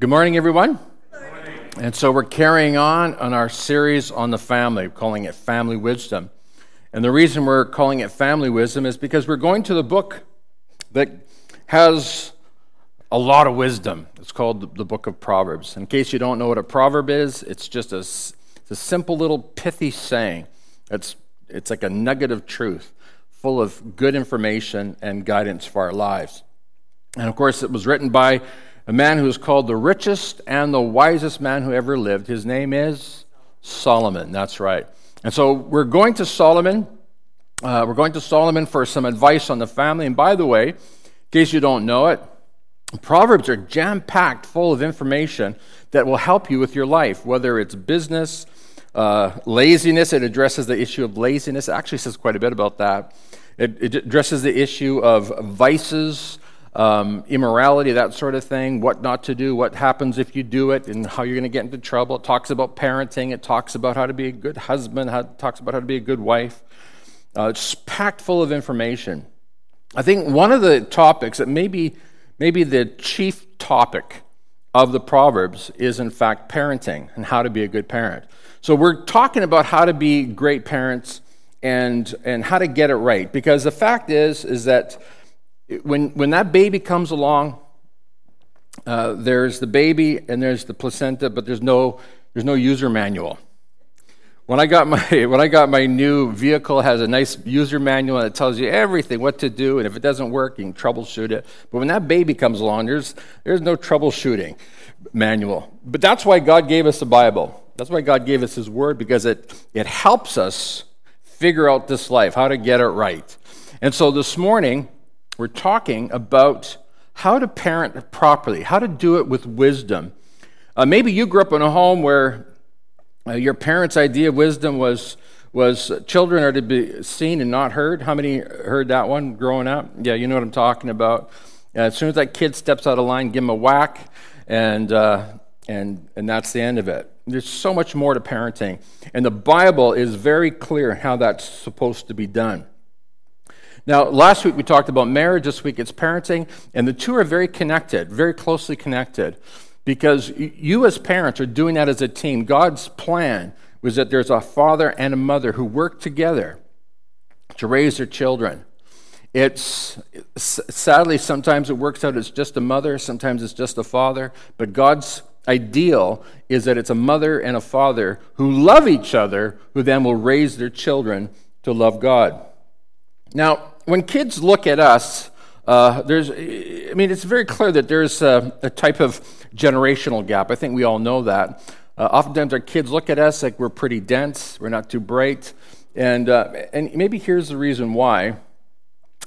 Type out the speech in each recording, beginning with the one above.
Good morning, everyone. And so we're carrying on on our series on the family, calling it Family Wisdom. And the reason we're calling it Family Wisdom is because we're going to the book that has a lot of wisdom. It's called the book of Proverbs. In case you don't know what a proverb is, it's just a, it's a simple little pithy saying. It's, it's like a nugget of truth, full of good information and guidance for our lives. And of course, it was written by a man who is called the richest and the wisest man who ever lived. His name is Solomon. That's right. And so we're going to Solomon. Uh, we're going to Solomon for some advice on the family. And by the way, in case you don't know it, Proverbs are jam packed full of information that will help you with your life, whether it's business, uh, laziness. It addresses the issue of laziness. It actually says quite a bit about that. It, it addresses the issue of vices, um, immorality, that sort of thing, what not to do, what happens if you do it, and how you're going to get into trouble. It talks about parenting, it talks about how to be a good husband, how, it talks about how to be a good wife. Uh, it's packed full of information. I think one of the topics that maybe, maybe the chief topic of the Proverbs is, in fact, parenting and how to be a good parent. So we're talking about how to be great parents and, and how to get it right. Because the fact is, is that when, when that baby comes along, uh, there's the baby and there's the placenta, but there's no, there's no user manual. When I got my when I got my new vehicle, it has a nice user manual that tells you everything, what to do, and if it doesn't work, you can troubleshoot it. But when that baby comes along, there's there's no troubleshooting manual. But that's why God gave us the Bible. That's why God gave us His Word because it it helps us figure out this life, how to get it right. And so this morning, we're talking about how to parent properly, how to do it with wisdom. Uh, maybe you grew up in a home where uh, your parents' idea of wisdom was was children are to be seen and not heard. How many heard that one growing up? Yeah, you know what I'm talking about. Uh, as soon as that kid steps out of line, give him a whack, and uh, and and that's the end of it. There's so much more to parenting, and the Bible is very clear how that's supposed to be done. Now, last week we talked about marriage, this week it's parenting, and the two are very connected, very closely connected, because you as parents are doing that as a team. God's plan was that there's a father and a mother who work together to raise their children. It's sadly sometimes it works out it's just a mother, sometimes it's just a father, but God's ideal is that it's a mother and a father who love each other, who then will raise their children to love God. Now, when kids look at us, uh, there's, I mean, it's very clear that there's a, a, type of generational gap. I think we all know that. Uh, oftentimes, our kids look at us like we're pretty dense, we're not too bright, and uh, and maybe here's the reason why.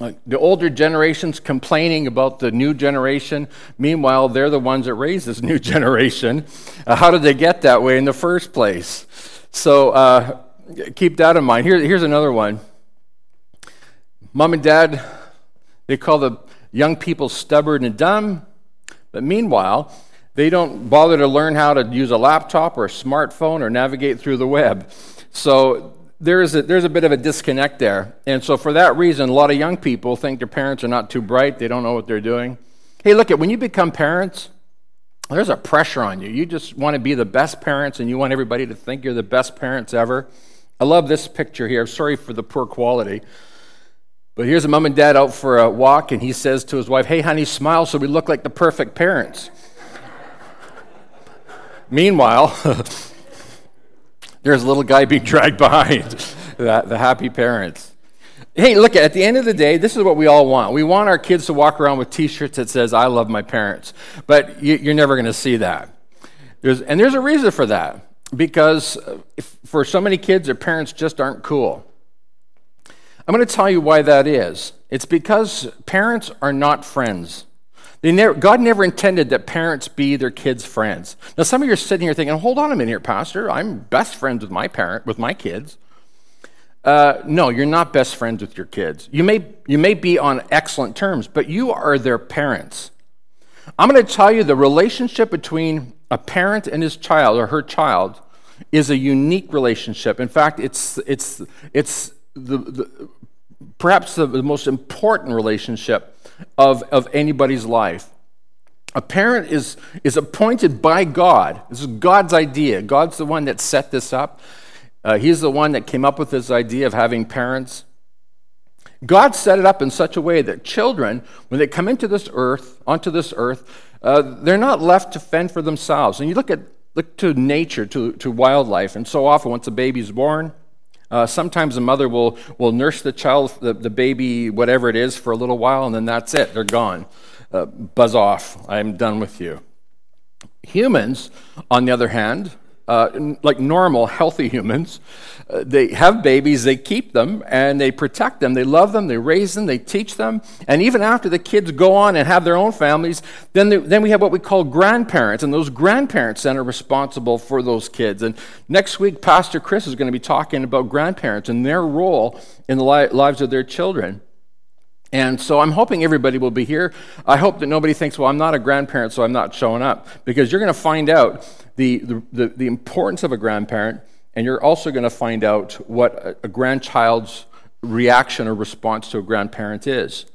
Uh, the older generations complaining about the new generation. Meanwhile, they're the ones that raised this new generation. Uh, how did they get that way in the first place? So uh, keep that in mind. Here, here's another one. Mom and dad, they call the young people stubborn and dumb, but meanwhile, they don't bother to learn how to use a laptop or a smartphone or navigate through the web. So there's a, there's a bit of a disconnect there. And so, for that reason, a lot of young people think their parents are not too bright, they don't know what they're doing. Hey, look, at when you become parents, there's a pressure on you. You just want to be the best parents and you want everybody to think you're the best parents ever. I love this picture here. Sorry for the poor quality. But here's a mom and dad out for a walk, and he says to his wife, Hey, honey, smile so we look like the perfect parents. Meanwhile, there's a little guy being dragged behind the, the happy parents. Hey, look, at the end of the day, this is what we all want. We want our kids to walk around with t shirts that says, I love my parents. But you, are never going to see that. There's, and there's a reason for that. Because uh, for so many kids, their parents just aren't cool. I'm going to tell you why that is. It's because parents are not friends. Never, God never intended that parents be their kids' friends. Now, some of you are sitting here thinking, "Hold on a minute, here, Pastor. I'm best friends with my parent, with my kids." Uh, no, you're not best friends with your kids. You may you may be on excellent terms, but you are their parents. I'm going to tell you the relationship between a parent and his child or her child is a unique relationship. In fact, it's it's it's the, the perhaps the, the most important relationship of, of anybody's life. A parent is, is appointed by God. This is God's idea. God's the one that set this up. Uh, he's the one that came up with this idea of having parents. God set it up in such a way that children, when they come into this earth, onto this earth, uh, they're not left to fend for themselves. And you look at look to nature, to, to wildlife, and so often once a baby's born, uh, sometimes a mother will, will nurse the child, the, the baby, whatever it is, for a little while, and then that's it. They're gone. Uh, buzz off. I'm done with you. Humans, on the other hand, uh, like normal, healthy humans, uh, they have babies, they keep them, and they protect them. They love them, they raise them, they teach them. And even after the kids go on and have their own families, then, they, then we have what we call grandparents. And those grandparents then are responsible for those kids. And next week, Pastor Chris is going to be talking about grandparents and their role in the li- lives of their children. And so I'm hoping everybody will be here. I hope that nobody thinks, well, I'm not a grandparent, so I'm not showing up. Because you're going to find out the, the, the, importance of a grandparent, and you're also going to find out what a, a, grandchild's reaction or response to a grandparent is.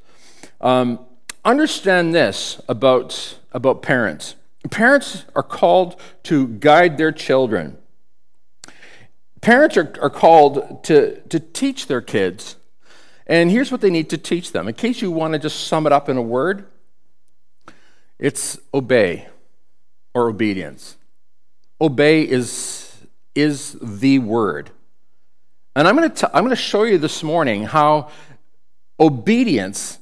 Um, understand this about, about parents parents are called to guide their children, parents are, are called to, to teach their kids and here's what they need to teach them. In case you want to just sum it up in a word, it's obey or obedience. Obey is, is the word. And I'm going, to t- I'm going to show you this morning how obedience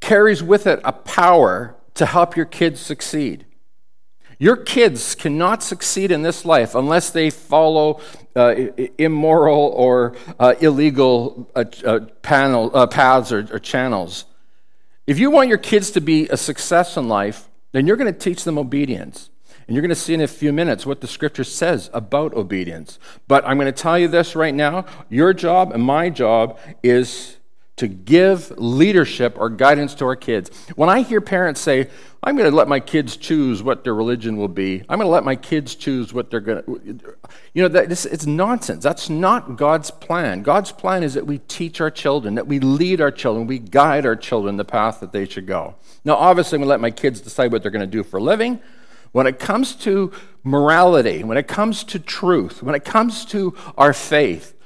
carries with it a power to help your kids succeed. Your kids cannot succeed in this life unless they follow uh, immoral or uh, illegal uh, uh panel, uh, paths or, or channels. If you want your kids to be a success in life, then you're going to teach them obedience. And you're going to see in a few minutes what the scripture says about obedience. But I'm going to tell you this right now your job and my job is to give leadership or guidance to our kids. When I hear parents say, I'm going to let my kids choose what their religion will be, I'm going to let my kids choose what they're going to, you know, that, this, it's nonsense. That's not God's plan. God's plan is that we teach our children, that we lead our children, we guide our children the path that they should go. Now, obviously, I'm going to let my kids decide what they're going to do for a living. When it comes to morality, when it comes to truth, when it comes to our faith,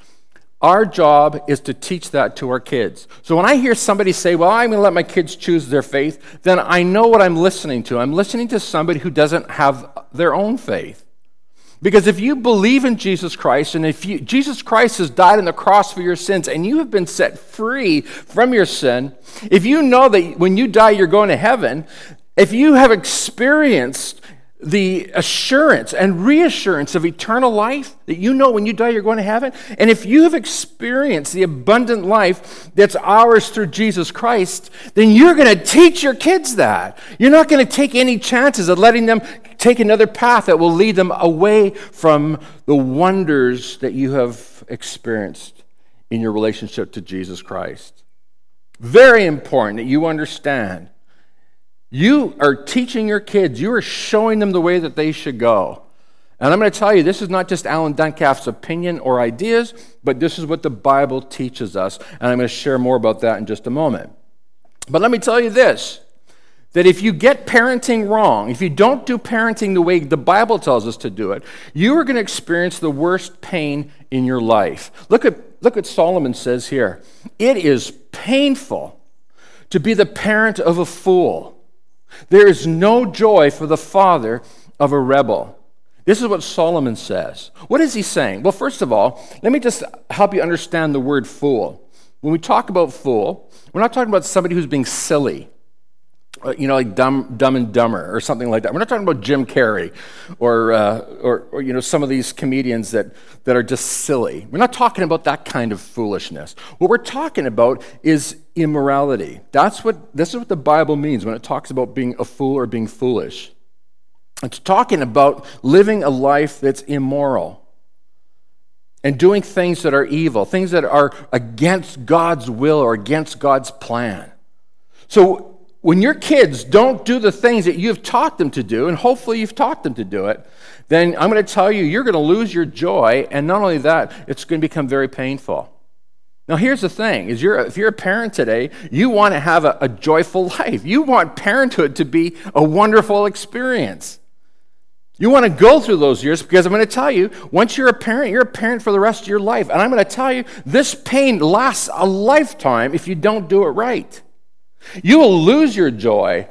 our job is to teach that to our kids. So when I hear somebody say, Well, I'm going to let my kids choose their faith, then I know what I'm listening to. I'm listening to somebody who doesn't have their own faith. Because if you believe in Jesus Christ, and if you, Jesus Christ has died on the cross for your sins, and you have been set free from your sin, if you know that when you die you're going to heaven, if you have experienced the assurance and reassurance of eternal life that you know when you die you're going to heaven. And if you have experienced the abundant life that's ours through Jesus Christ, then you're going to teach your kids that. You're not going to take any chances of letting them take another path that will lead them away from the wonders that you have experienced in your relationship to Jesus Christ. Very important that you understand you are teaching your kids, you are showing them the way that they should go. And I'm going to tell you, this is not just Alan Duncalf's opinion or ideas, but this is what the Bible teaches us. And I'm going to share more about that in just a moment. But let me tell you this that if you get parenting wrong, if you don't do parenting the way the Bible tells us to do it, you are going to experience the worst pain in your life. Look at, look what Solomon says here. It is painful to be the parent of a fool. There is no joy for the father of a rebel. This is what Solomon says. What is he saying? Well, first of all, let me just help you understand the word fool. When we talk about fool, we're not talking about somebody who's being silly. Uh, you know, like dumb, dumb and dumber or something like that. We're not talking about Jim Carrey or, uh, or, or, you know, some of these comedians that, that are just silly. We're not talking about that kind of foolishness. What we're talking about is immorality. That's what, this is what the Bible means when it talks about being a fool or being foolish. It's talking about living a life that's immoral and doing things that are evil, things that are against God's will or against God's plan. So when your kids don't do the things that you've taught them to do, and hopefully you've taught them to do it, then I'm going to tell you, you're going to lose your joy. And not only that, it's going to become very painful. Now, here's the thing: is you're, if you're a parent today, you want to have a, a joyful life. You want parenthood to be a wonderful experience. You want to go through those years because I'm going to tell you, once you're a parent, you're a parent for the rest of your life. And I'm going to tell you, this pain lasts a lifetime if you don't do it right. You will lose your joy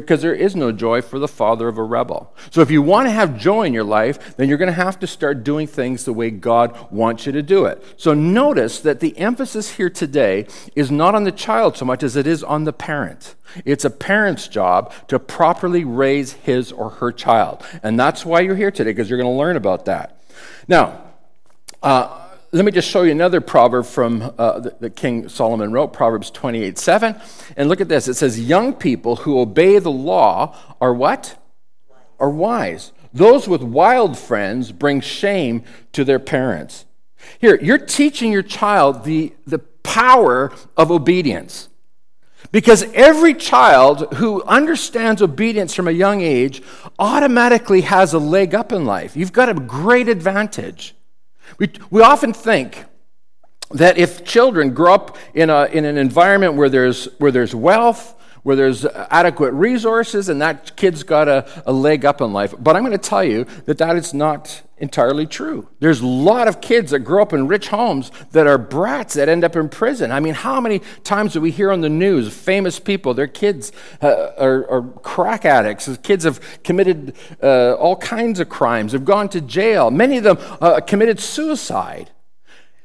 because there, is no joy for the father of a rebel. So if you want to have joy in your life, then you're going to have to start doing things the way God wants you to do it. So notice that the emphasis here today is not on the child so much as it is on the parent. It's a parent's job to properly raise his or her child. And that's why you're here today, because you're going to learn about that. Now, uh, let me just show you another proverb from uh, the, King Solomon wrote, Proverbs 28 7. And look at this. It says, Young people who obey the law are what? Are wise. Those with wild friends bring shame to their parents. Here, you're teaching your child the, the power of obedience. Because every child who understands obedience from a young age automatically has a leg up in life. You've got a great advantage. We, we often think that if children grow up in, a, in an environment where there's, where there's wealth, where there's adequate resources, and that kid's got a, a leg up in life. But I'm going to tell you that that is not entirely true. There's a lot of kids that grow up in rich homes that are brats that end up in prison. I mean, how many times do we hear on the news famous people, their kids uh, are, are, crack addicts, kids have committed uh, all kinds of crimes, have gone to jail, many of them uh, committed suicide.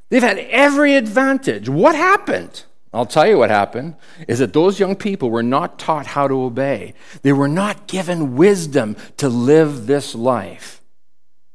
They've had every advantage. What happened? I'll tell you what happened is that those young people were not taught how to obey. They were not given wisdom to live this life.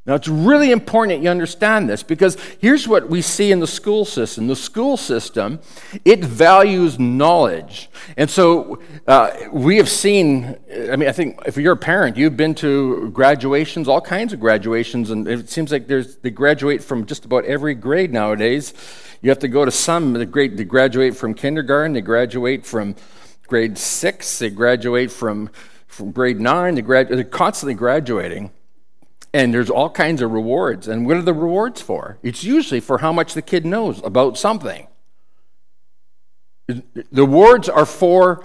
Now, it's really important that you understand this because here's what we see in the school system. The school system, it values knowledge. And so uh, we have seen, I mean, I think if you're a parent, you've been to graduations, all kinds of graduations, and it seems like there's, they graduate from just about every grade nowadays. You have to go to some, they graduate from kindergarten, they graduate from grade six, they graduate from, from grade nine, they grad, they're constantly graduating. And there's all kinds of rewards. And what are the rewards for? It's usually for how much the kid knows about something. The rewards are for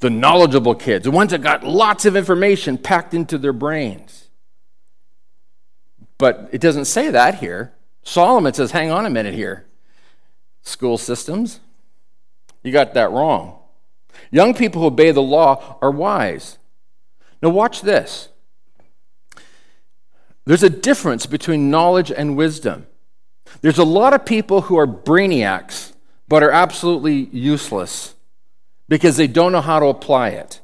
the knowledgeable kids, the ones that got lots of information packed into their brains. But it doesn't say that here. Solomon says, hang on a minute here. School systems, you got that wrong. Young people who obey the law are wise. Now, watch this. There's a difference between knowledge and wisdom. There's a lot of people who are brainiacs, but are absolutely useless because they don't know how to apply it.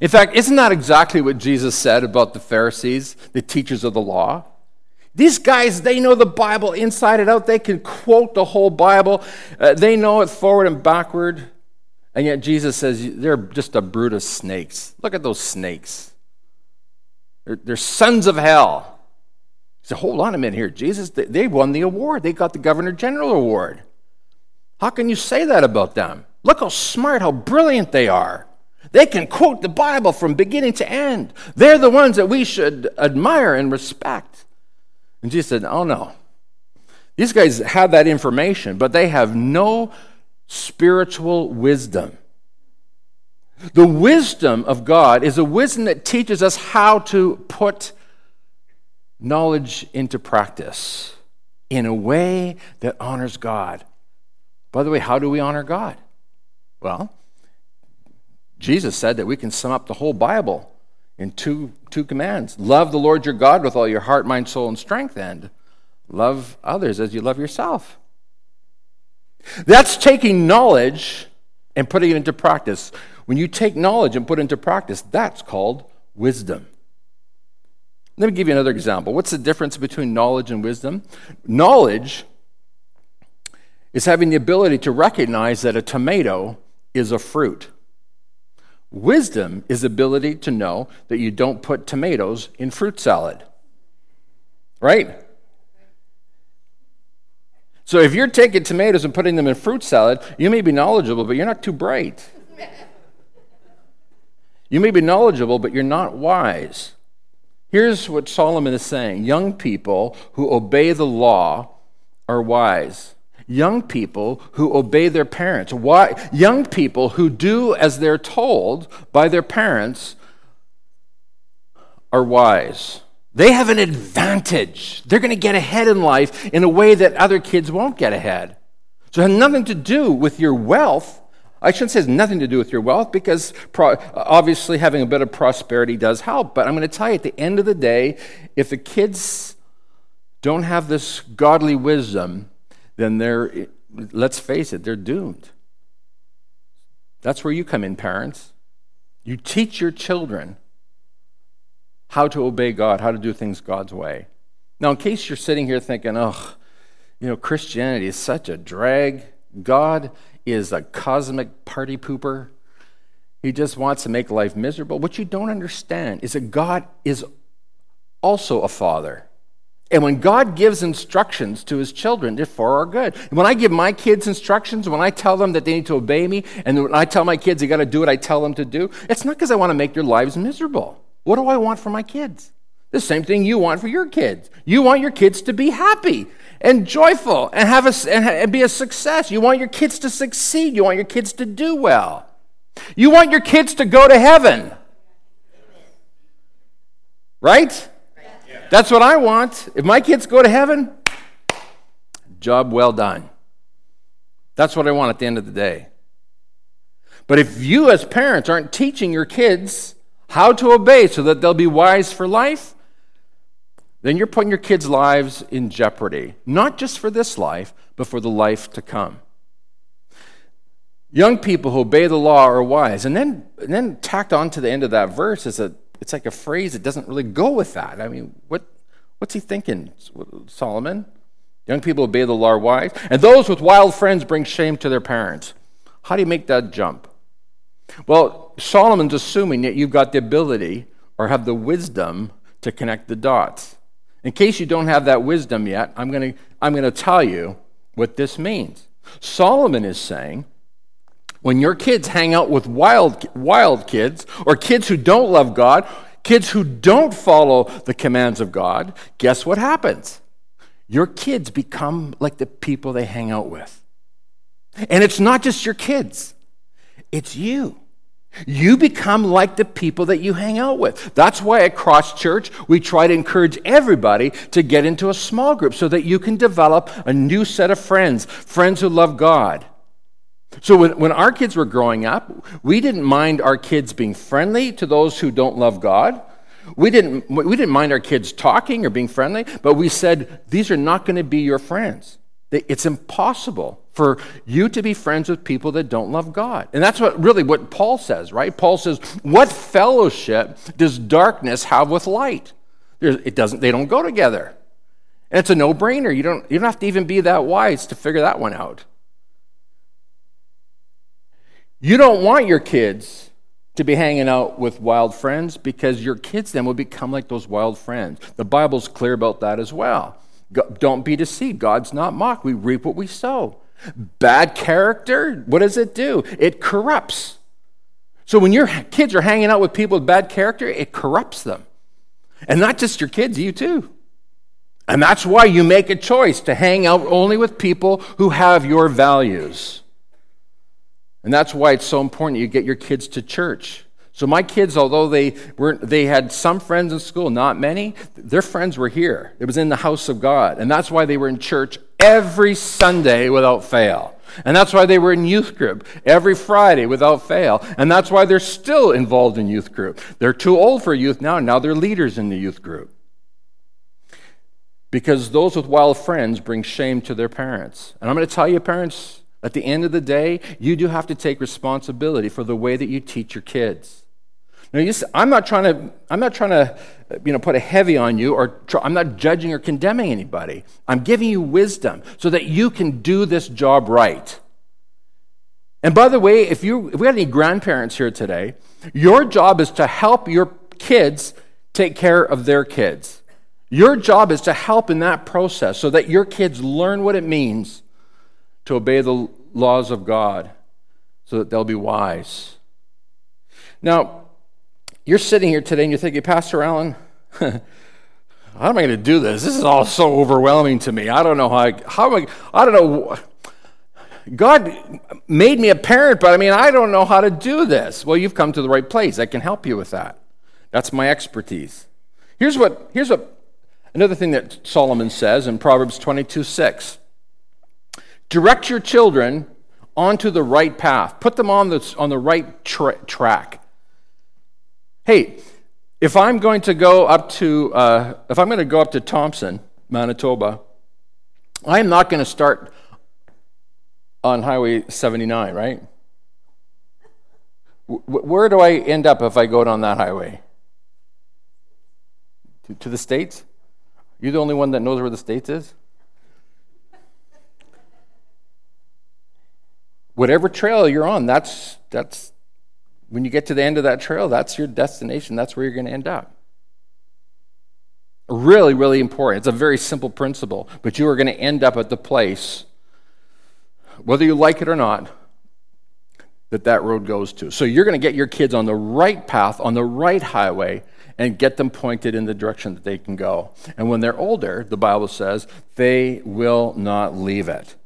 In fact, isn't that exactly what Jesus said about the Pharisees, the teachers of the law? These guys, they know the Bible inside and out. They can quote the whole Bible, uh, they know it forward and backward. And yet Jesus says they're just a brood of snakes. Look at those snakes. They're, they're sons of hell. So hold on a minute here. Jesus, they won the award. They got the Governor General Award. How can you say that about them? Look how smart, how brilliant they are. They can quote the Bible from beginning to end. They're the ones that we should admire and respect. And Jesus said, Oh no. These guys have that information, but they have no spiritual wisdom. The wisdom of God is a wisdom that teaches us how to put knowledge into practice in a way that honors God. By the way, how do we honor God? Well, Jesus said that we can sum up the whole Bible in two, two commands love the Lord your God with all your heart, mind, soul, and strength, and love others as you love yourself. That's taking knowledge and putting it into practice. When you take knowledge and put it into practice, that's called wisdom. Let me give you another example. What's the difference between knowledge and wisdom? Knowledge is having the ability to recognize that a tomato is a fruit. Wisdom is ability to know that you don't put tomatoes in fruit salad. Right? So if you're taking tomatoes and putting them in fruit salad, you may be knowledgeable, but you're not too bright. You may be knowledgeable, but you're not wise. Here's what Solomon is saying Young people who obey the law are wise. young people who obey their parents. Why? Young people who do as they're told by their parents are wise. They have an advantage. They're going to get ahead in life in a way that other kids won't get ahead. So it has nothing to do with your wealth. I shouldn't say it has nothing to do with your wealth because pro- obviously having a bit of prosperity does help. But I'm going to tell you at the end of the day, if the kids don't have this godly wisdom, then they're, let's face it, they're doomed. That's where you come in, parents. You teach your children how to obey God, how to do things God's way. Now, in case you're sitting here thinking, oh, you know, Christianity is such a drag, God is a cosmic party pooper. He just wants to make life miserable. What you don't understand is that God is also a father. And when God gives instructions to his children, they're for our good. And when I give my kids instructions, when I tell them that they need to obey me, and when I tell my kids they got to do what I tell them to do, it's not because I want to make their lives miserable. What do I want for my kids? The same thing you want for your kids. You want your kids to be happy and joyful and have a, and be a success. You want your kids to succeed. You want your kids to do well. You want your kids to go to heaven. Right? That's what I want. If my kids go to heaven, job well done. That's what I want at the end of the day. But if you, as parents, aren't teaching your kids how to obey so that they'll be wise for life, then you're putting your kids' lives in jeopardy, not just for this life, but for the life to come. Young people who obey the law are wise. And then, and then tacked on to the end of that verse is a, it's like a phrase that doesn't really go with that. I mean, what, what's he thinking, Solomon? Young people obey the law are wise. And those with wild friends bring shame to their parents. How do you make that jump? Well, Solomon's assuming that you've got the ability or have the wisdom to connect the dots. In case you don't have that wisdom yet, I'm going to I'm going to tell you what this means. Solomon is saying when your kids hang out with wild wild kids or kids who don't love God, kids who don't follow the commands of God, guess what happens? Your kids become like the people they hang out with. And it's not just your kids. It's you. You become like the people that you hang out with. That's why at Cross Church, we try to encourage everybody to get into a small group so that you can develop a new set of friends, friends who love God. So when, when our kids were growing up, we didn't mind our kids being friendly to those who don't love God. We didn't, we didn't mind our kids talking or being friendly, but we said, these are not going to be your friends. It's impossible for you to be friends with people that don't love God. And that's what really what Paul says, right? Paul says, What fellowship does darkness have with light? it doesn't, they don't go together. And it's a no-brainer. You don't, you don't have to even be that wise to figure that one out. You don't want your kids to be hanging out with wild friends because your kids then will become like those wild friends. The Bible's clear about that as well. Don't be deceived. God's not mocked. We reap what we sow. Bad character, what does it do? It corrupts. So when your kids are hanging out with people with bad character, it corrupts them. And not just your kids, you too. And that's why you make a choice to hang out only with people who have your values. And that's why it's so important you get your kids to church. So my kids, although they were they had some friends in school, not many, their friends were here. It was in the house of God. And that's why they were in church every Sunday without fail. And that's why they were in youth group every Friday without fail. And that's why they're still involved in youth group. They're too old for youth now, now they're leaders in the youth group. Because those with wild friends bring shame to their parents. And I'm going to tell you, parents, at the end of the day, you do have to take responsibility for the way that you teach your kids. Now, you I'm not trying to, I'm not trying to, you know, put a heavy on you, or I'm not judging or condemning anybody. I'm giving you wisdom so that you can do this job right. And by the way, if you, if we have any grandparents here today, your job is to help your kids take care of their kids. Your job is to help in that process so that your kids learn what it means to obey the laws of God so that they'll be wise. Now, you're sitting here today and you're thinking, Pastor Allen, how am I going to do this? This is all so overwhelming to me. I don't know how I, how am I, I don't know, God made me a parent, but I mean, I don't know how to do this. Well, you've come to the right place. I can help you with that. That's my expertise. Here's what, here's what another thing that Solomon says in Proverbs 22 6. Direct your children onto the right path, put them on the, on the right tra- track. Hey, if I'm going to go up to, uh, if I'm going to go up to Thompson, Manitoba, I'm not going to start on Highway 79, right? where do I end up if I go down that highway? To, to the States? You're the only one that knows where the States is? Whatever trail you're on, that's, that's when you get to the end of that trail, that's your destination. That's where you're going to end up. Really, really important. It's a very simple principle, but you are going to end up at the place whether you like it or not, that that road goes to. So you're going to get your kids on the right path, on the right highway, and get them pointed in the direction that they can go. And when they're older, the Bible says, they will not leave it.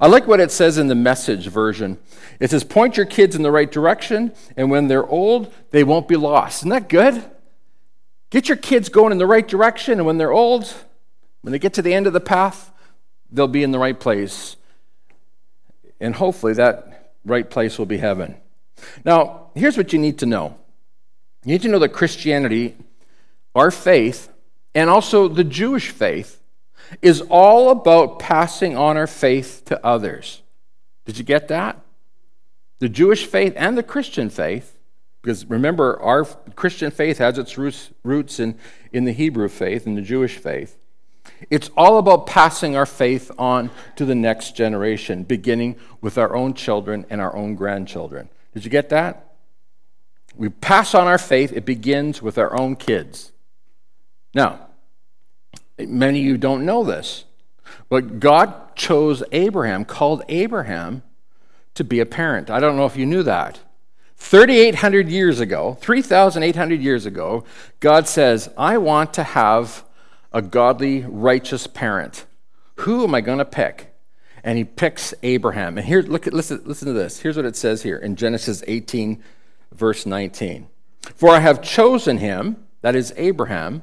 I like what it says in the message version. It says, point your kids in the right direction, and when they're old, they won't be lost. Isn't that good? Get your kids going in the right direction, and when they're old, when they get to the end of the path, they'll be in the right place. And hopefully that right place will be heaven. Now, here's what you need to know you need to know that Christianity, our faith, and also the Jewish faith, is all about passing on our faith to others. Did you get that? The Jewish faith and the Christian faith, because remember, our Christian faith has its roots in, in the Hebrew faith and the Jewish faith. It's all about passing our faith on to the next generation, beginning with our own children and our own grandchildren. Did you get that? We pass on our faith, it begins with our own kids. Now, many of you don't know this, but God chose Abraham, called Abraham to be a parent. I don't know if you knew that. 3,800 years ago, 3,800 years ago, God says, I want to have a godly, righteous parent. Who am I going to pick? And he picks Abraham. And here, look listen, listen to this. Here's what it says here in Genesis 18, verse 19. For I have chosen him, that is Abraham,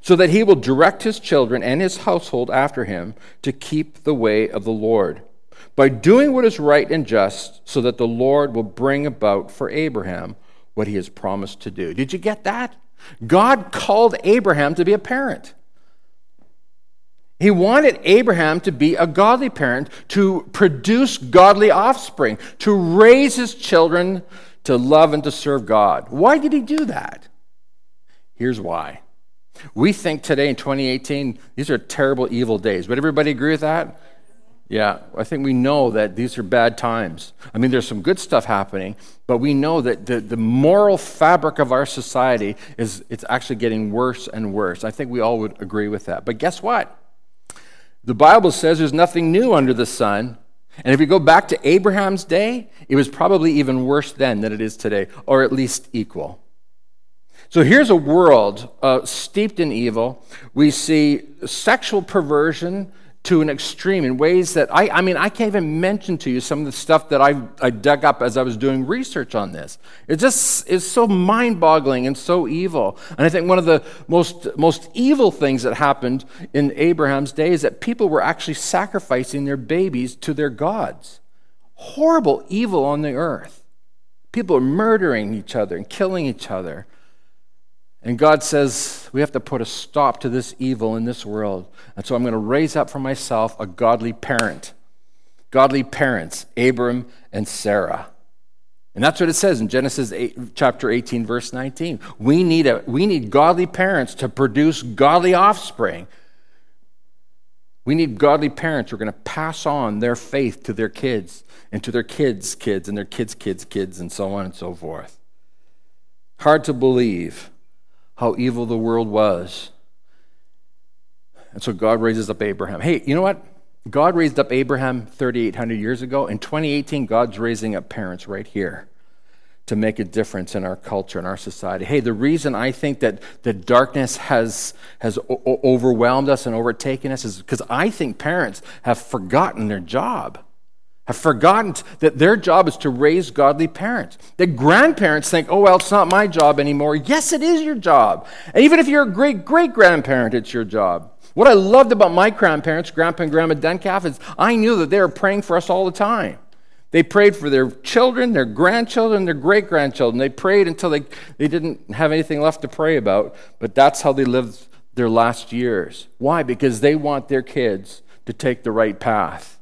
so that he will direct his children and his household after him to keep the way of the Lord, by doing what is right and just, so that the Lord will bring about for Abraham what he has promised to do. Did you get that? God called Abraham to be a parent. He wanted Abraham to be a godly parent, to produce godly offspring, to raise his children to love and to serve God. Why did he do that? Here's why. We think today in 2018, these are terrible, evil days. Would everybody agree with that? Yeah, I think we know that these are bad times. I mean, there's some good stuff happening, but we know that the, the moral fabric of our society is it's actually getting worse and worse. I think we all would agree with that. But guess what? The Bible says there's nothing new under the sun. And if you go back to Abraham's day, it was probably even worse then than it is today, or at least equal. So here's a world uh, steeped in evil. We see sexual perversion to an extreme in ways that I, I mean, I can't even mention to you some of the stuff that I, I dug up as I was doing research on this. It just is so mind boggling and so evil. And I think one of the most, most evil things that happened in Abraham's day is that people were actually sacrificing their babies to their gods. Horrible evil on the earth. People are murdering each other and killing each other. And God says, we have to put a stop to this evil in this world. And so I'm going to raise up for myself a godly parent. Godly parents, Abram and Sarah. And that's what it says in Genesis 8, chapter 18, verse 19. We need, a, we need godly parents to produce godly offspring. We need godly parents who are going to pass on their faith to their kids and to their kids' kids and their kids' kids' kids and so on and so forth. Hard to believe how evil the world was. And so God raises up Abraham. Hey, you know what? God raised up Abraham 3,800 years ago. In 2018, God's raising up parents right here to make a difference in our culture and our society. Hey, the reason I think that the darkness has, has o- overwhelmed us and overtaken us is because I think parents have forgotten their job. Have forgotten that their job is to raise godly parents. The grandparents think, oh, well, it's not my job anymore. Yes, it is your job. And even if you're a great great grandparent, it's your job. What I loved about my grandparents, Grandpa and Grandma Duncalf, is I knew that they were praying for us all the time. They prayed for their children, their grandchildren, their great grandchildren. They prayed until they, they didn't have anything left to pray about, but that's how they lived their last years. Why? Because they want their kids to take the right path.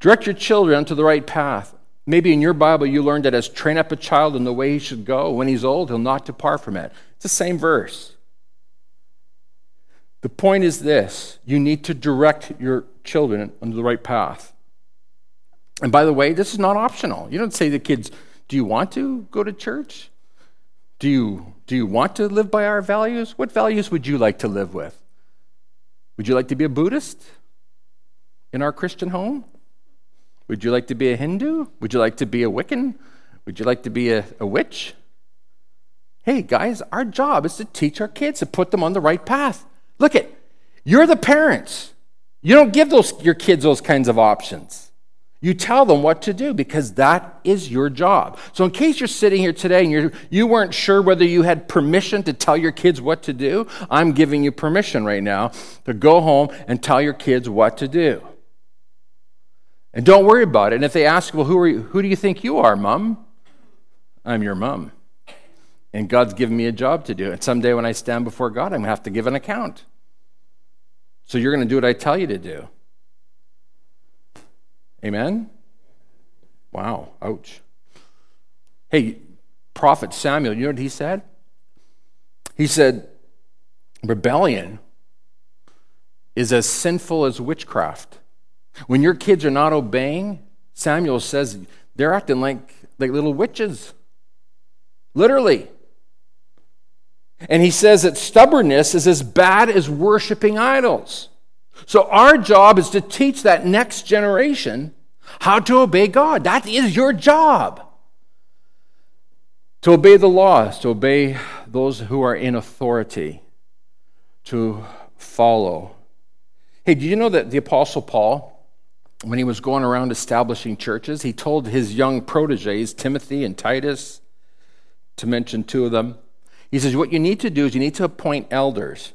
Direct your children to the right path. Maybe in your Bible you learned that as train up a child in the way he should go. When he's old, he'll not depart from it. It's the same verse. The point is this you need to direct your children on the right path. And by the way, this is not optional. You don't say to the kids, Do you want to go to church? Do you, do you want to live by our values? What values would you like to live with? Would you like to be a Buddhist in our Christian home? Would you like to be a Hindu? Would you like to be a Wiccan? Would you like to be a, a witch? Hey, guys, our job is to teach our kids, to put them on the right path. Look at, you're the parents. You don't give those, your kids those kinds of options. You tell them what to do because that is your job. So, in case you're sitting here today and you're, you weren't sure whether you had permission to tell your kids what to do, I'm giving you permission right now to go home and tell your kids what to do. And don't worry about it. And if they ask, well, who, are you, who do you think you are, mom? I'm your mom. And God's given me a job to do. And someday when I stand before God, I'm going to have to give an account. So you're going to do what I tell you to do. Amen? Wow, ouch. Hey, prophet Samuel, you know what he said? He said, rebellion is as sinful as witchcraft. When your kids are not obeying, Samuel says they're acting like, like little witches. Literally. And he says that stubbornness is as bad as worshiping idols. So our job is to teach that next generation how to obey God. That is your job. To obey the laws, to obey those who are in authority, to follow. Hey, do you know that the Apostle Paul, when he was going around establishing churches, he told his young proteges, Timothy and Titus, to mention two of them, he says, What you need to do is you need to appoint elders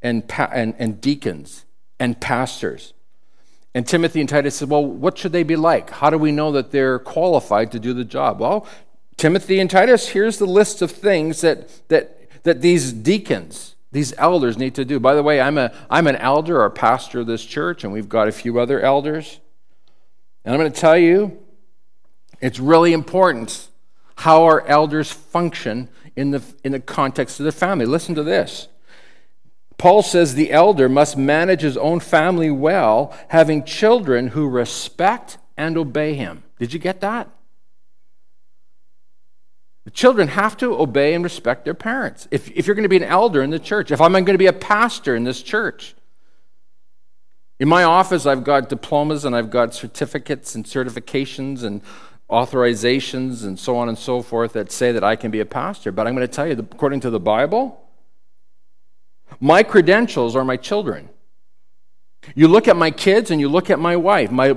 and, pa- and, and deacons and pastors. And Timothy and Titus said, Well, what should they be like? How do we know that they're qualified to do the job? Well, Timothy and Titus, here's the list of things that, that, that these deacons, these elders need to do. By the way, I'm, a, I'm an elder or pastor of this church, and we've got a few other elders. And I'm going to tell you, it's really important how our elders function in the, in the context of the family. Listen to this. Paul says the elder must manage his own family well, having children who respect and obey him. Did you get that? The children have to obey and respect their parents. If, if you're going to be an elder in the church, if I'm going to be a pastor in this church, in my office, I've got diplomas and I've got certificates and certifications and authorizations and so on and so forth that say that I can be a pastor. But I'm going to tell you, according to the Bible, my credentials are my children. You look at my kids and you look at my wife, my,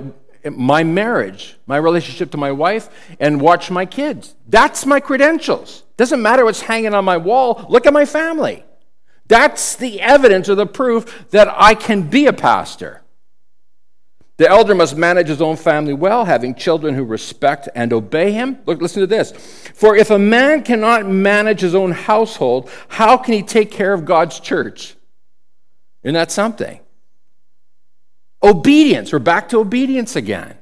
my marriage, my relationship to my wife, and watch my kids. That's my credentials. Doesn't matter what's hanging on my wall, look at my family. That's the evidence or the proof that I can be a pastor. The elder must manage his own family well, having children who respect and obey him. Look, listen to this. For if a man cannot manage his own household, how can he take care of God's church? Isn't that something? Obedience. We're back to obedience again.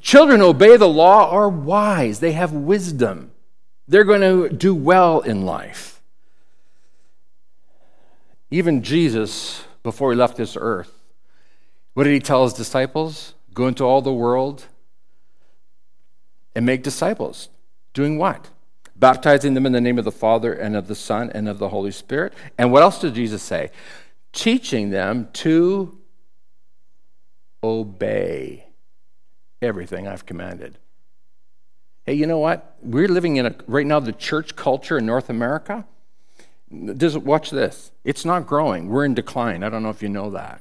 Children obey the law are wise, they have wisdom. They're going to do well in life. Even Jesus, before he left this earth, what did he tell his disciples? Go into all the world and make disciples. Doing what? Baptizing them in the name of the Father and of the Son and of the Holy Spirit. And what else did Jesus say? Teaching them to obey everything I've commanded. Hey, you know what? We're living in a right now the church culture in North America. Does watch this. It's not growing. We're in decline. I don't know if you know that.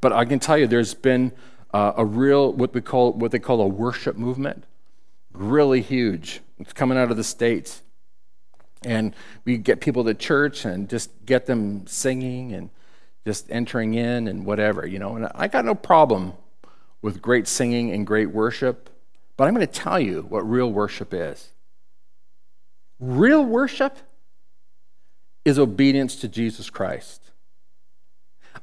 But I can tell you, there's been uh, a real what we call what they call a worship movement, really huge. It's coming out of the states, and we get people to church and just get them singing and just entering in and whatever, you know. And I got no problem with great singing and great worship, but I'm going to tell you what real worship is. Real worship is obedience to Jesus Christ.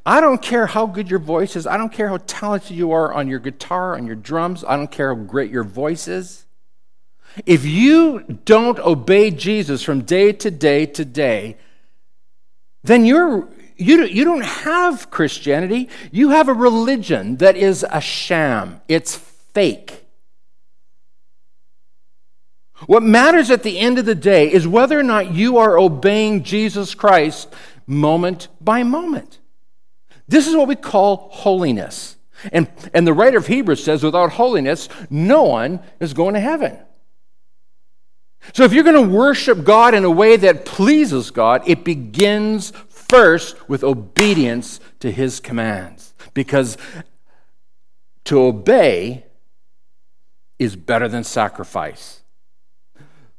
I don't care how good your voice is. I don't care how talented you are on your guitar, on your drums. I don't care how great your voice is. If you don't obey Jesus from day to day to day, then you're, you, you don't have Christianity. You have a religion that is a sham, it's fake. What matters at the end of the day is whether or not you are obeying Jesus Christ moment by moment. This is what we call holiness. And, and the writer of Hebrews says, without holiness, no one is going to heaven. So if you're going to worship God in a way that pleases God, it begins first with obedience to his commands. Because to obey is better than sacrifice.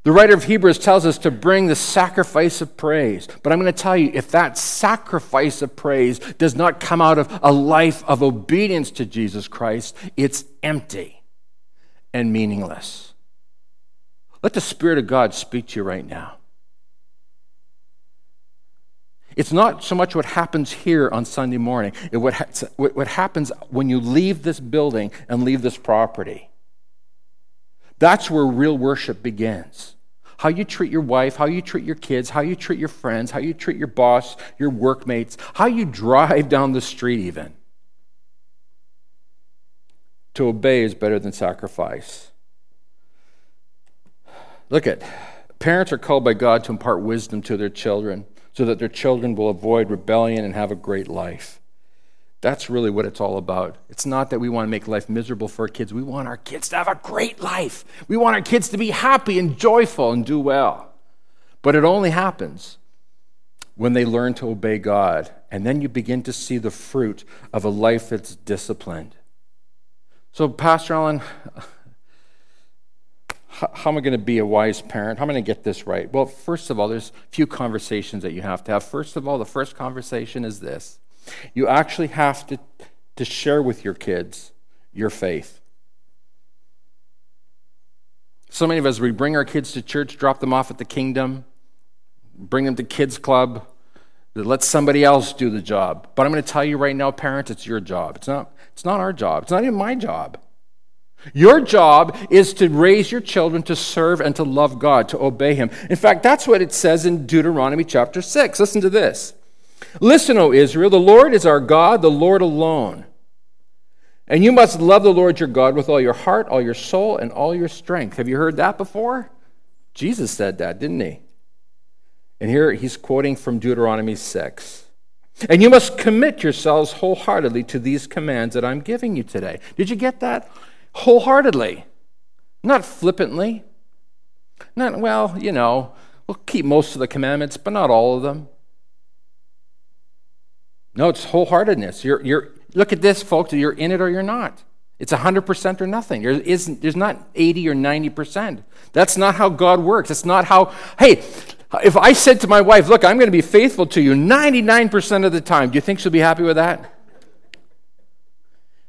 The writer of Hebrews tells us to bring the sacrifice of praise. But I'm going to tell you if that sacrifice of praise does not come out of a life of obedience to Jesus Christ, it's empty and meaningless. Let the Spirit of God speak to you right now. It's not so much what happens here on Sunday morning, it what, ha- what happens when you leave this building and leave this property. That's where real worship begins how you treat your wife, how you treat your kids, how you treat your friends, how you treat your boss, your workmates, how you drive down the street, even. To obey is better than sacrifice. Look at parents are called by God to impart wisdom to their children so that their children will avoid rebellion and have a great life. That's really what it's all about. It's not that we want to make life miserable for our kids. We want our kids to have a great life. We want our kids to be happy and joyful and do well. But it only happens when they learn to obey God. And then you begin to see the fruit of a life that's disciplined. So, Pastor Allen, how am I going to be a wise parent? How am I going to get this right? Well, first of all, there's a few conversations that you have to have. First of all, the first conversation is this you actually have to, to share with your kids your faith. So many of us, we bring our kids to church, drop them off at the kingdom, bring them to kids' club, let somebody else do the job. But I'm going to tell you right now, parents, it's your job. It's not, it's not our job. It's not even my job. Your job is to raise your children to serve and to love God, to obey Him. In fact, that's what it says in Deuteronomy chapter 6. Listen to this. Listen, O Israel, the Lord is our God, the Lord alone. And you must love the Lord your God with all your heart, all your soul, and all your strength. Have you heard that before? Jesus said that, didn't he? And here he's quoting from Deuteronomy 6. And you must commit yourselves wholeheartedly to these commands that I'm giving you today. Did you get that? Wholeheartedly, not flippantly. Not, well, you know, we'll keep most of the commandments, but not all of them. No, it's wholeheartedness. You're, you're, look at this, folks. You're in it or you're not. It's 100% or nothing. There isn't, there's not 80 or 90%. That's not how God works. It's not how, hey, if I said to my wife, look, I'm going to be faithful to you 99% of the time, do you think she'll be happy with that?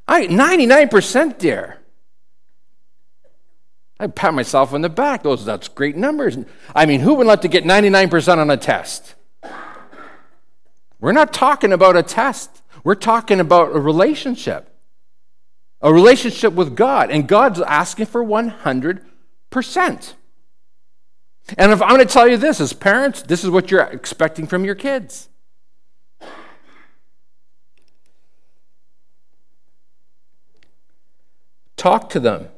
I, 99%, dear. I pat myself on the back. Those, that's great numbers. I mean, who would like to get 99% on a test? We're not talking about a test, we're talking about a relationship. A relationship with God. And God's asking for 100%. And if I'm going to tell you this, as parents, this is what you're expecting from your kids. Talk to them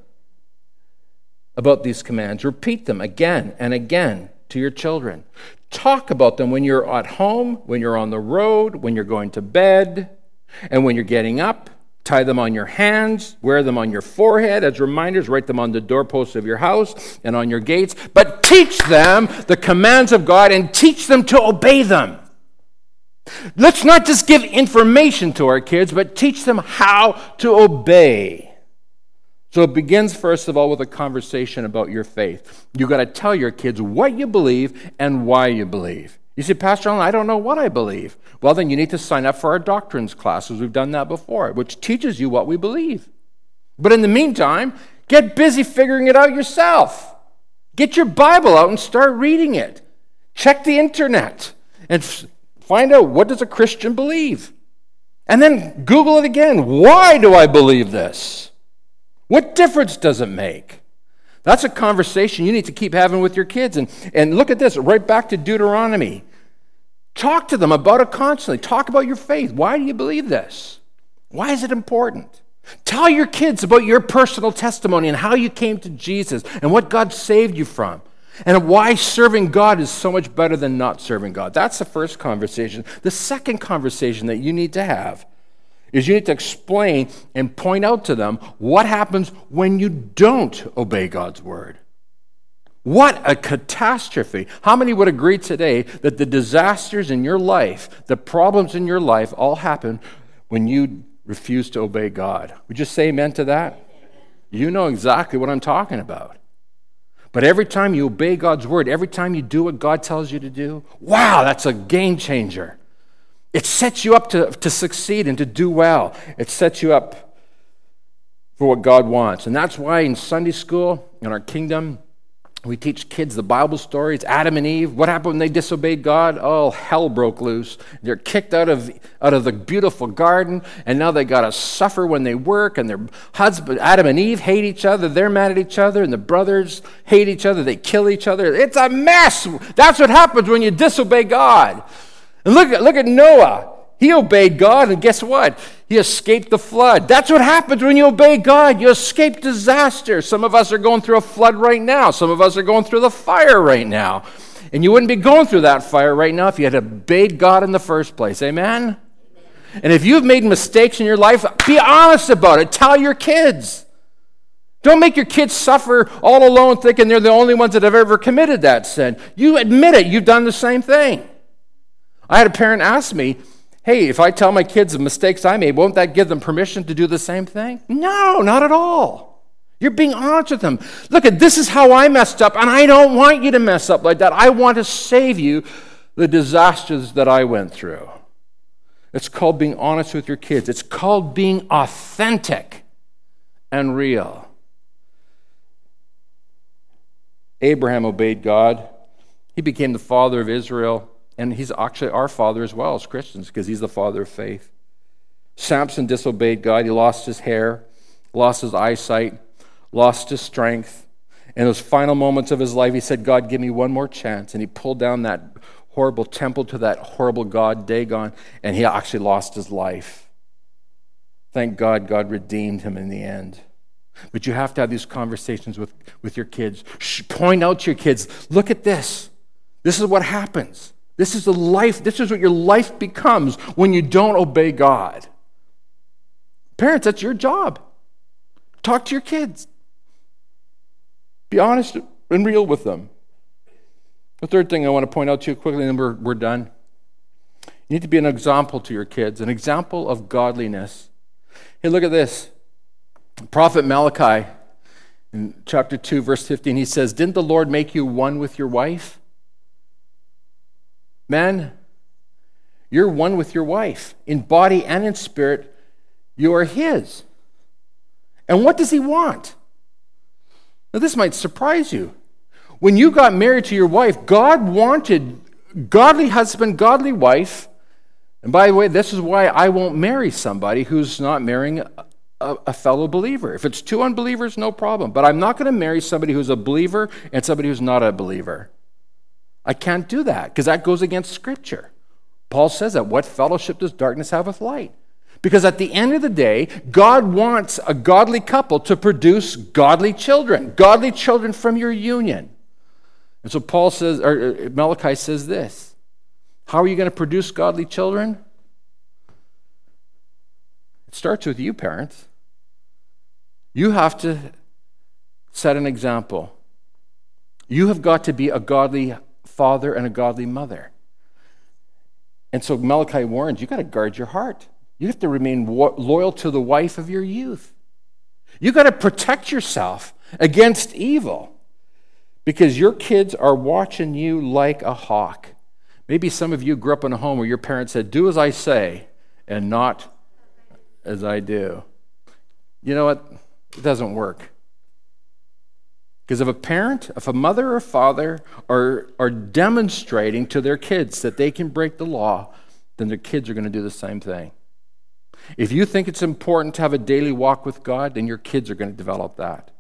about these commands. Repeat them again and again to your children. Talk about them when you're at home, when you're on the road, when you're going to bed, and when you're getting up. Tie them on your hands, wear them on your forehead as reminders, write them on the doorposts of your house and on your gates. But teach them the commands of God and teach them to obey them. Let's not just give information to our kids, but teach them how to obey. So it begins, first of all, with a conversation about your faith. You've got to tell your kids what you believe and why you believe. You say, Pastor Allen, I don't know what I believe. Well, then you need to sign up for our doctrines classes. We've done that before, which teaches you what we believe. But in the meantime, get busy figuring it out yourself. Get your Bible out and start reading it. Check the internet and find out what does a Christian believe. And then Google it again. Why do I believe this? What difference does it make? That's a conversation you need to keep having with your kids. And, and look at this, right back to Deuteronomy. Talk to them about it constantly. Talk about your faith. Why do you believe this? Why is it important? Tell your kids about your personal testimony and how you came to Jesus and what God saved you from and why serving God is so much better than not serving God. That's the first conversation. The second conversation that you need to have is you need to explain and point out to them what happens when you don't obey God's word. What a catastrophe. How many would agree today that the disasters in your life, the problems in your life, all happen when you refuse to obey God? Would you say amen to that? You know exactly what I'm talking about. But every time you obey God's word, every time you do what God tells you to do, wow, that's a game changer. It sets you up to, to succeed and to do well. It sets you up for what God wants. And that's why in Sunday school, in our kingdom, we teach kids the Bible stories, Adam and Eve. What happened when they disobeyed God? Oh, hell broke loose. They're kicked out of, out of the beautiful garden, and now they got to suffer when they work, and their husband, Adam and Eve, hate each other. They're mad at each other, and the brothers hate each other. They kill each other. It's a mess. That's what happens when you disobey God. And look, look at Noah. He obeyed God, and guess what? He escaped the flood. That's what happens when you obey God. You escape disaster. Some of us are going through a flood right now, some of us are going through the fire right now. And you wouldn't be going through that fire right now if you had obeyed God in the first place. Amen? And if you've made mistakes in your life, be honest about it. Tell your kids. Don't make your kids suffer all alone thinking they're the only ones that have ever committed that sin. You admit it, you've done the same thing. I had a parent ask me, hey, if I tell my kids the mistakes I made, won't that give them permission to do the same thing? No, not at all. You're being honest with them. Look at this is how I messed up, and I don't want you to mess up like that. I want to save you the disasters that I went through. It's called being honest with your kids. It's called being authentic and real. Abraham obeyed God. He became the father of Israel. And he's actually our father as well as Christians because he's the father of faith. Samson disobeyed God. He lost his hair, lost his eyesight, lost his strength. In those final moments of his life, he said, God, give me one more chance. And he pulled down that horrible temple to that horrible god, Dagon, and he actually lost his life. Thank God, God redeemed him in the end. But you have to have these conversations with, with your kids. Shh, point out to your kids look at this. This is what happens. This is the life, this is what your life becomes when you don't obey God. Parents, that's your job. Talk to your kids. Be honest and real with them. The third thing I want to point out to you quickly, and then we're, we're done. You need to be an example to your kids, an example of godliness. Hey, look at this. Prophet Malachi in chapter 2, verse 15, he says, Didn't the Lord make you one with your wife? Man, you're one with your wife. In body and in spirit, you are His. And what does He want? Now, this might surprise you. When you got married to your wife, God wanted godly husband, godly wife. And by the way, this is why I won't marry somebody who's not marrying a, a fellow believer. If it's two unbelievers, no problem. But I'm not going to marry somebody who's a believer and somebody who's not a believer. I can't do that because that goes against Scripture. Paul says that. What fellowship does darkness have with light? Because at the end of the day, God wants a godly couple to produce godly children, godly children from your union. And so Paul says, or Malachi says this How are you going to produce godly children? It starts with you, parents. You have to set an example. You have got to be a godly father and a godly mother. And so Malachi warns you got to guard your heart. You have to remain loyal to the wife of your youth. You got to protect yourself against evil because your kids are watching you like a hawk. Maybe some of you grew up in a home where your parents said, Do as I say and not as I do. You know what? It doesn't work. Because if a parent, if a mother or father are, are demonstrating to their kids that they can break the law, then their kids are going to do the same thing. If you think it's important to have a daily walk with God, then your kids are going to develop that.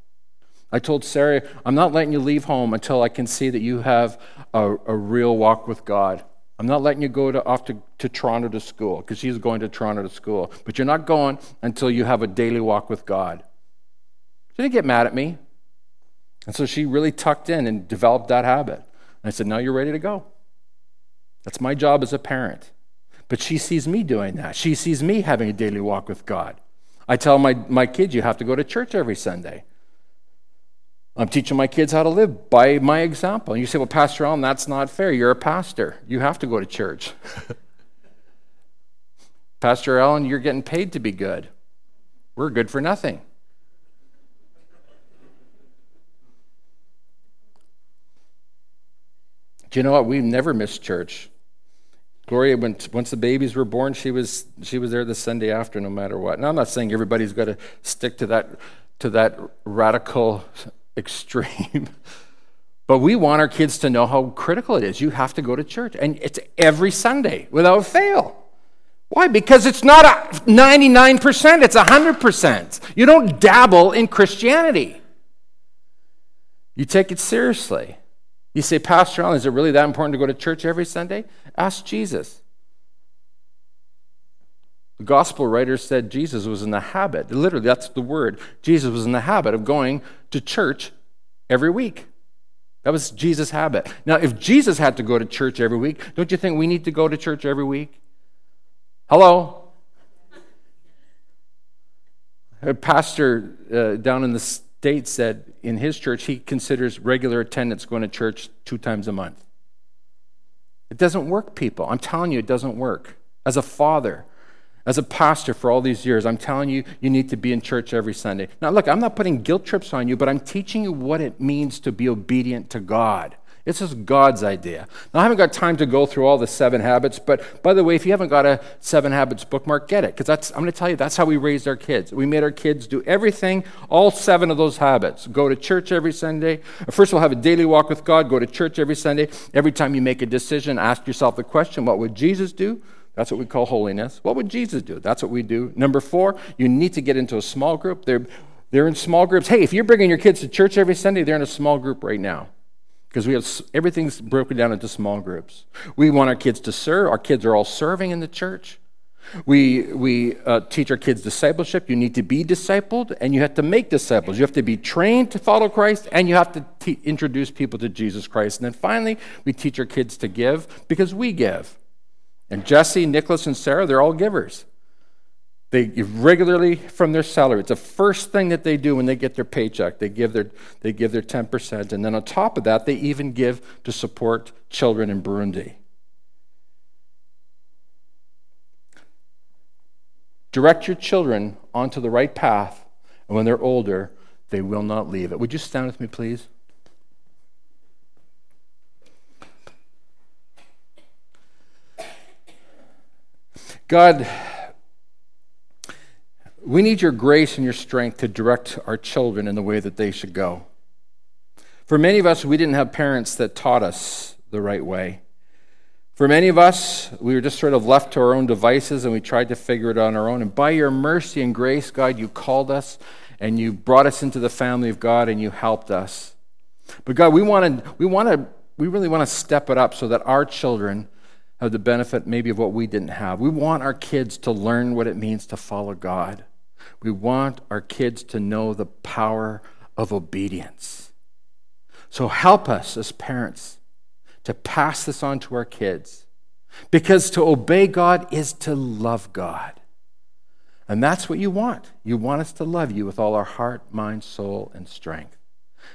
I told Sarah, I'm not letting you leave home until I can see that you have a, a real walk with God. I'm not letting you go to, off to, to Toronto to school because she's going to Toronto to school. But you're not going until you have a daily walk with God. She didn't get mad at me. And so she really tucked in and developed that habit. And I said, Now you're ready to go. That's my job as a parent. But she sees me doing that. She sees me having a daily walk with God. I tell my, my kids, You have to go to church every Sunday. I'm teaching my kids how to live by my example. And you say, Well, Pastor Allen, that's not fair. You're a pastor. You have to go to church. Pastor Allen, you're getting paid to be good. We're good for nothing. Do you know what? We've never missed church. Gloria, when, once the babies were born, she was, she was there the Sunday after, no matter what. Now, I'm not saying everybody's got to stick to that, to that radical extreme. but we want our kids to know how critical it is. You have to go to church, and it's every Sunday without fail. Why? Because it's not a 99%, it's 100%. You don't dabble in Christianity. You take it seriously. You say, Pastor Allen, is it really that important to go to church every Sunday? Ask Jesus. The gospel writers said Jesus was in the habit, literally, that's the word. Jesus was in the habit of going to church every week. That was Jesus' habit. Now, if Jesus had to go to church every week, don't you think we need to go to church every week? Hello? A pastor uh, down in the States said in his church he considers regular attendance going to church two times a month. It doesn't work, people. I'm telling you, it doesn't work. As a father, as a pastor for all these years, I'm telling you, you need to be in church every Sunday. Now, look, I'm not putting guilt trips on you, but I'm teaching you what it means to be obedient to God. This is God's idea. Now, I haven't got time to go through all the seven habits, but by the way, if you haven't got a seven habits bookmark, get it, because I'm going to tell you that's how we raised our kids. We made our kids do everything, all seven of those habits. Go to church every Sunday. First of all, have a daily walk with God. Go to church every Sunday. Every time you make a decision, ask yourself the question: What would Jesus do? That's what we call holiness. What would Jesus do? That's what we do. Number four, you need to get into a small group. They're, they're in small groups. Hey, if you're bringing your kids to church every Sunday, they're in a small group right now because we have everything's broken down into small groups. We want our kids to serve. Our kids are all serving in the church. We, we uh, teach our kids discipleship. You need to be discipled and you have to make disciples. You have to be trained to follow Christ and you have to te- introduce people to Jesus Christ. And then finally, we teach our kids to give because we give. And Jesse, Nicholas, and Sarah, they're all givers. They give regularly from their salary. It's the first thing that they do when they get their paycheck. They give their, they give their 10%. And then on top of that, they even give to support children in Burundi. Direct your children onto the right path, and when they're older, they will not leave it. Would you stand with me, please? God, we need your grace and your strength to direct our children in the way that they should go. For many of us, we didn't have parents that taught us the right way. For many of us, we were just sort of left to our own devices and we tried to figure it out on our own. And by your mercy and grace, God, you called us and you brought us into the family of God and you helped us. But God, we want to, we want to, we really want to step it up so that our children have the benefit maybe of what we didn't have. We want our kids to learn what it means to follow God. We want our kids to know the power of obedience. So help us as parents to pass this on to our kids. Because to obey God is to love God. And that's what you want. You want us to love you with all our heart, mind, soul, and strength.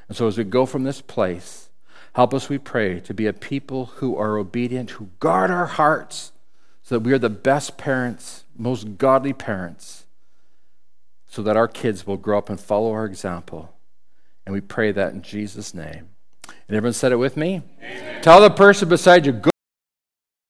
And so as we go from this place, Help us, we pray, to be a people who are obedient, who guard our hearts, so that we are the best parents, most godly parents, so that our kids will grow up and follow our example. And we pray that in Jesus' name. And everyone said it with me? Amen. Tell the person beside you,